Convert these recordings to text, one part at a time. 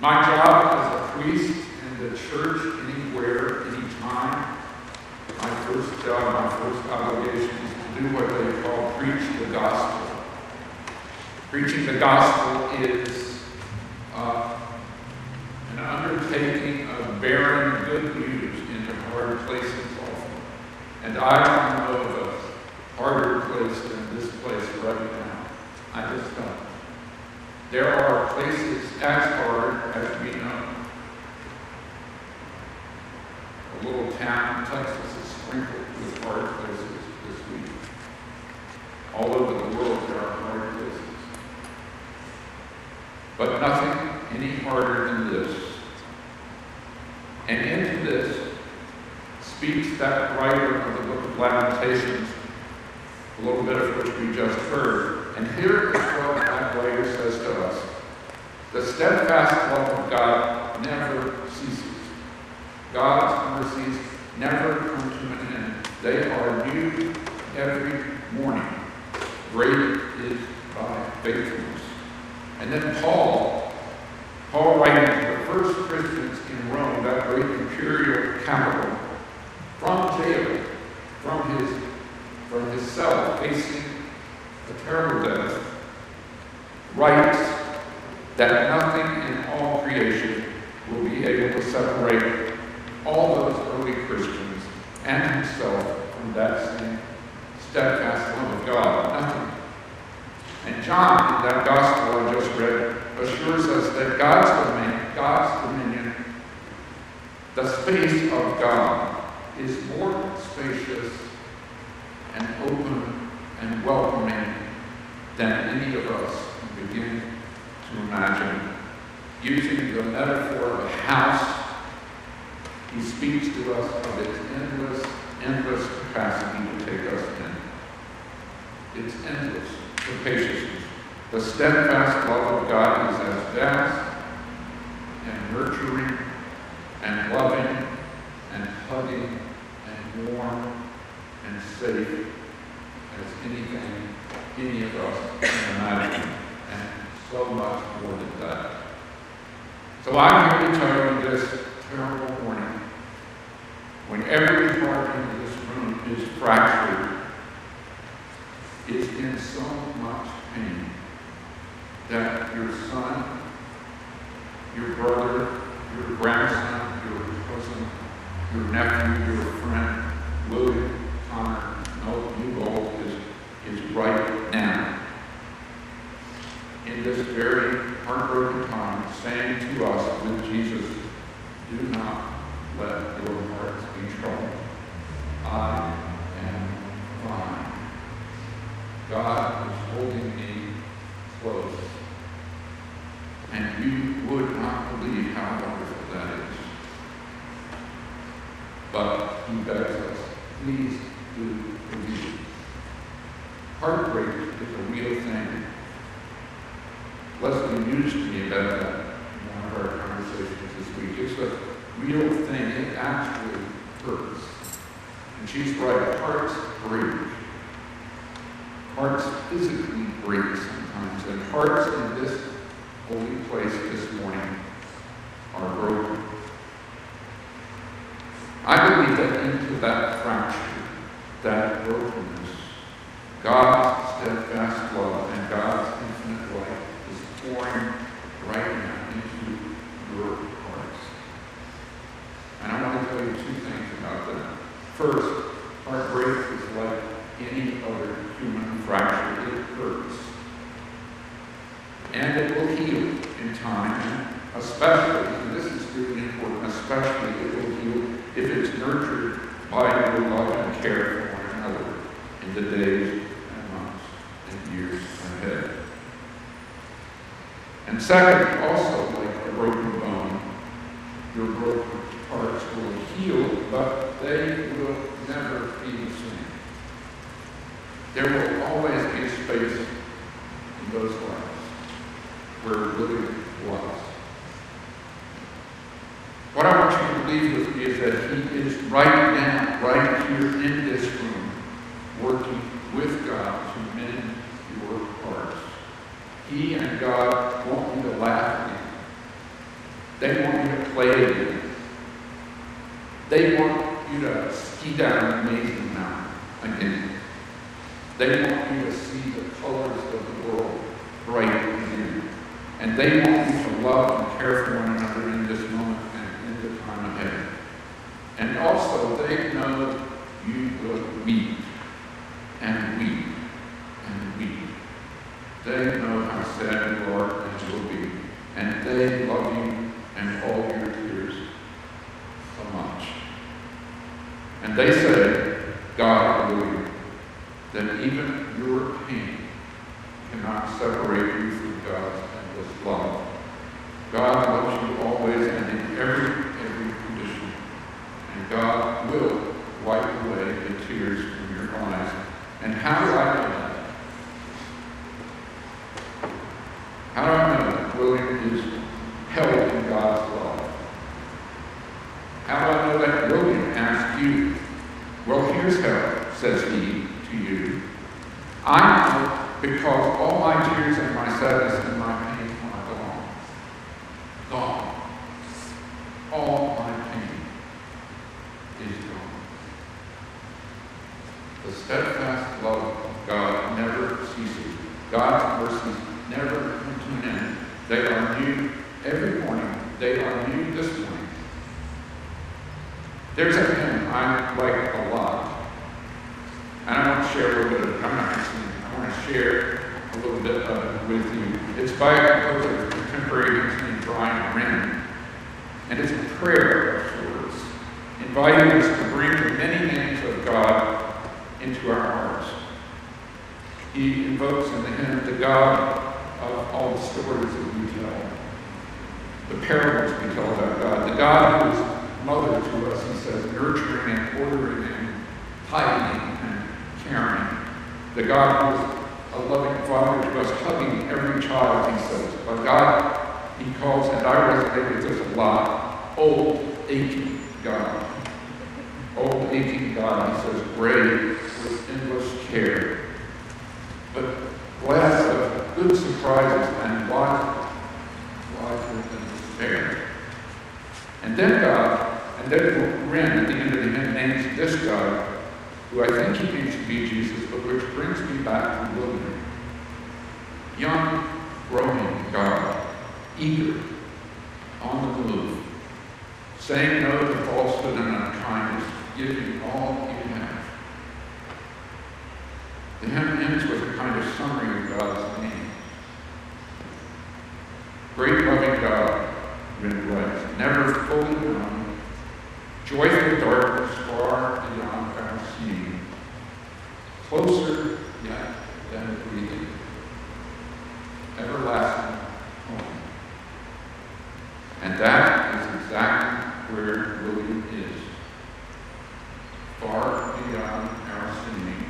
My job as a priest in the church, anywhere, anytime, my first job, my first obligation is to do what they call preach the gospel. Preaching the gospel is uh, an undertaking of bearing good news into hard places often. And I don't know of a harder place than this place right now. I just don't. There are places as hard as we know. A little town in Texas is sprinkled with hard places this week. All over the world there are hard places. But nothing any harder than this. And into this speaks that writer of the book of Lamentations, a little bit of which we just heard. And here is what that writer says to us. The steadfast love of God never ceases. God's mercies never come to an end. They are new every morning. Great is thy faithfulness. And then Paul, Paul writing to the first Christians in Rome, that great imperial capital, from jail, from his, from his cell, facing a terrible death, writes that nothing in all creation will be able to separate all those early Christians and himself from that same steadfast love of God. Nothing. And John, in that gospel I just read, assures us that God's domain, God's dominion, the space of God, is more spacious and open and welcoming than any of us can begin to imagine. Using the metaphor of a house, he speaks to us of its endless, endless capacity to take us in. It's endless capaciousness. The steadfast love of God is as vast and nurturing and loving and hugging and warm and safe as anything any of us can imagine, and so much more than that. So to tell you this terrible morning, when every part in this room is fractured, is in so much pain that your son, your brother, your grandson, your cousin, your nephew, your friend, William, Connor, no, you all is, is right now. In this very heartbroken time, saying to us with Jesus, do not let your hearts be troubled. I am fine. God is holding me close. And you would not believe how wonderful that is. But he begs us, please do believe. Heartbreak is a real thing. Leslie mused to me about in one of our conversations this week. It's a real thing. It actually hurts. And she's right. Hearts break. Hearts physically break sometimes. And hearts in this holy place this morning are broken. I believe that into that fracture, that brokenness, God's steadfast love and God's infinite light is pouring right now into your hearts. And I want to tell you two things about that. First, heartbreak is like any other human fracture. It hurts. And it will heal in time, especially, and this is really important, especially it will heal if it's nurtured by your love and care for one another in the days and months and years ahead. And second, also like a broken bone, your broken parts will heal, but they will never be the same. There will always be a space in those lives where living was. What I want you to leave with me is that He is right now, right here in this room, working with God to mend your hearts. He and God want you to laugh again. They want you to play again. They want you to ski down Amazing Mountain again. They want you to see the colors of the world bright again. And they want you to love and care for one another in this moment and in the time ahead. And also, they know you will weep and weep and weep. They know how sad you are and will be. And they love you and all your tears so much. And they say, God will that even your pain cannot separate you from God's endless love. God loves you always and in every, every condition. And God will wipe away the tears from your eyes. And how do I know that? How do I know that William is held in God's love? How do I know that William asked you? Well, here's how, says he to you. I know because all my tears and my and my pain are gone. All my pain is gone. The steadfast love of God never ceases. God's mercies never come to an end. They are new every morning. They are new this morning. There's a hymn I like a lot. And I want to share a little bit of it. I'm not going to sing. I want to share a little bit with you. It's by a contemporary named Brian Wren. And it's a prayer of sorts, inviting us to bring the many names of God into our hearts. He invokes in the hymn the God of all the stories that we tell, the parables we tell about God, the God who is mother to us, he says, nurturing and ordering and hiding and caring. The God who is a loving father to us, hugging every child, he says. But God, he calls, and I resonate with this a lot, old, aching God. Old, aching God, he says, gray with endless care. But glad of good surprises and wise, wise with despair. And then God, and then Wren at the end of the hymn names this God who I think he means to be Jesus, but which brings me back to the William. Young, growing God, eager, on the move, saying no to falsehood and unkindness, giving all you have. The hymn ends with a kind of summary of God's name. Great loving God, Wren writes, never fully known, joyful darkness far beyond our seeing, closer yet than breathing, everlasting home. And that is exactly where William is. Far beyond our seeing,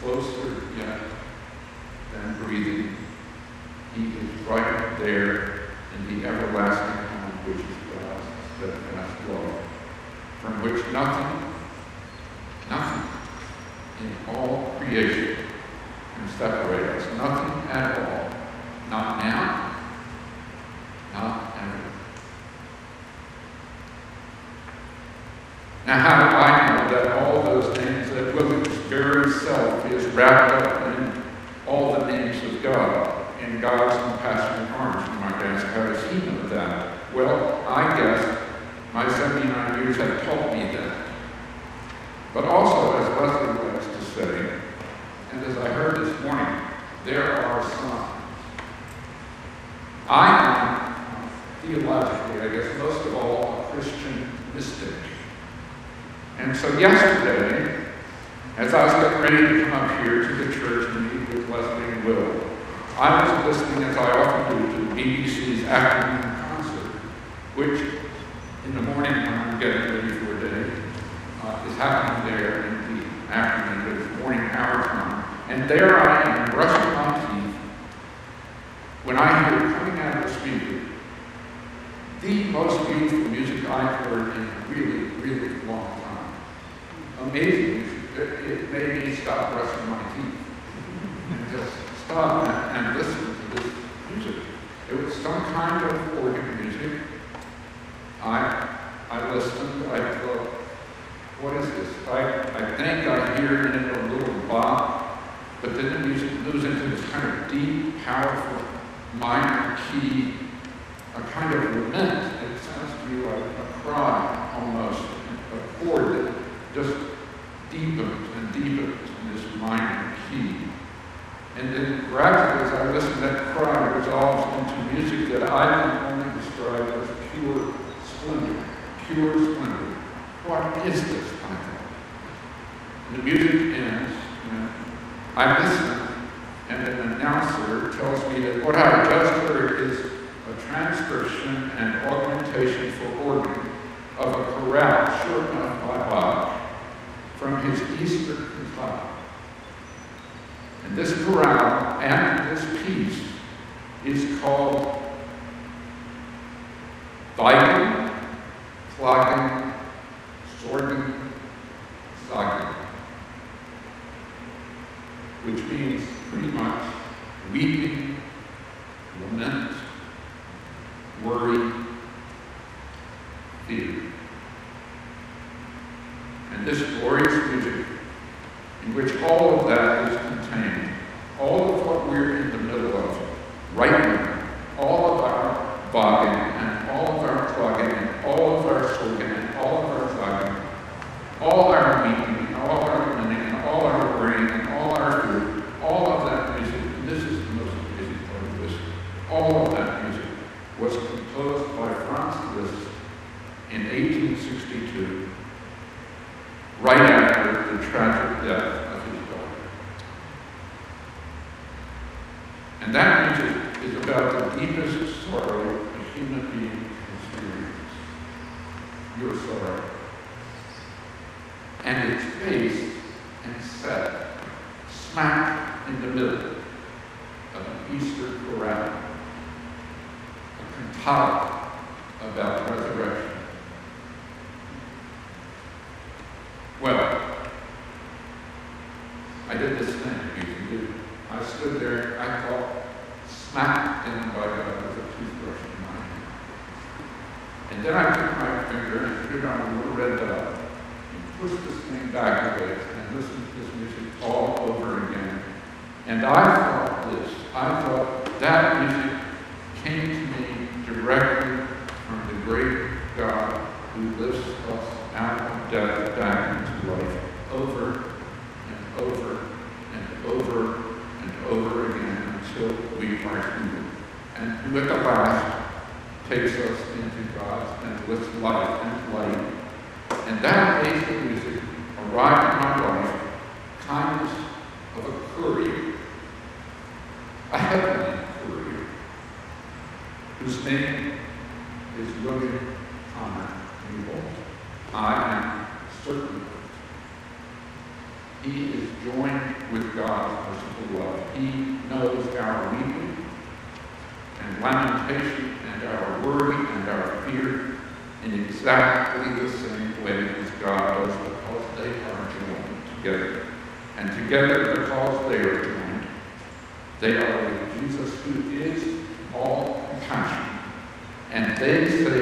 closer yet than breathing. He is right there in the everlasting home which is God's steadfast love, from which nothing in all creation can separate us. Nothing at all. Not now, not ever. Now, how do I know that all those things that William's very self is wrapped up in all the names of God? in God's compassionate arms. You might ask, how does he know that? Well, I guess my 79 years have taught me that. But also, as Leslie likes to say, and as I heard this morning, there are signs. I am, theologically, I guess, most of all, a Christian mystic. And so yesterday, as I was getting ready to come up here to the church and meet with Leslie and Will, I was listening, as I often do, to BBC's afternoon concert, which in the morning when I'm getting ready for a day uh, is happening there in the afternoon, but it's morning hour time. And there I am, brushing my teeth, when I hear coming out of the speaker the most beautiful music I've heard in a really, really long time. Amazing it made me stop brushing my teeth and just stop and, and listen to this music. It was some kind of organ music. I, I listened, I thought, what is this? I, I think I hear in it a little bop, but then the music moves into this kind of deep, powerful minor key, a kind of lament. It sounds to me like a cry almost, a chord that just deepens and deepens in this minor key. And then gradually, as I listen, that cry resolves into music that I can only describe as pure splendor, pure splendor. What is this? I. And the music ends, and I listen, and an announcer tells me that what I just heard is transcription and augmentation for organ of a chorale short enough by Bach from his Easter Cantate. And this chorale and this piece is called Weinen, Klagen, Sorgen, Zagen, which means pretty much weeping, lament, worry, fear. And this glorious music, in which all of that is contained, all of what we're in the middle of right now, all of and all of our clogging and all of our soaking and all of our clogging, all our meeting and all our winning and all our brain and all our food, all of that music, and this is the most amazing part of this, all of that music was composed by Franz Liszt in 1862, right after the tragic death of his daughter. And that music is about the deepest sorrow human being experience. Your sorrow. And it's based and set smack in the middle of an Easter chorale, a cantata about resurrection. Well, I did this thing you. I stood there, I thought, smacked in by God with a toothbrush. And then I took my finger and put on a little red dot and pushed this thing back a bit and listened to this music all over again. And I thought this, I thought that music came to me directly from the great God who lifts us out of death back into life over and over and over and over again until we are human. And who at the last takes us into God's with life and light. And that basic music arrived in my life, kindness of a courier, a heavenly courier, whose name is William Connor Newbold. I am certain he is joined with God's merciful love. He knows our weeping and lamentation and our worry and our fear in exactly the same way as God does because they are joined together. And together, because they are joined, they are with Jesus who is all compassion. And they say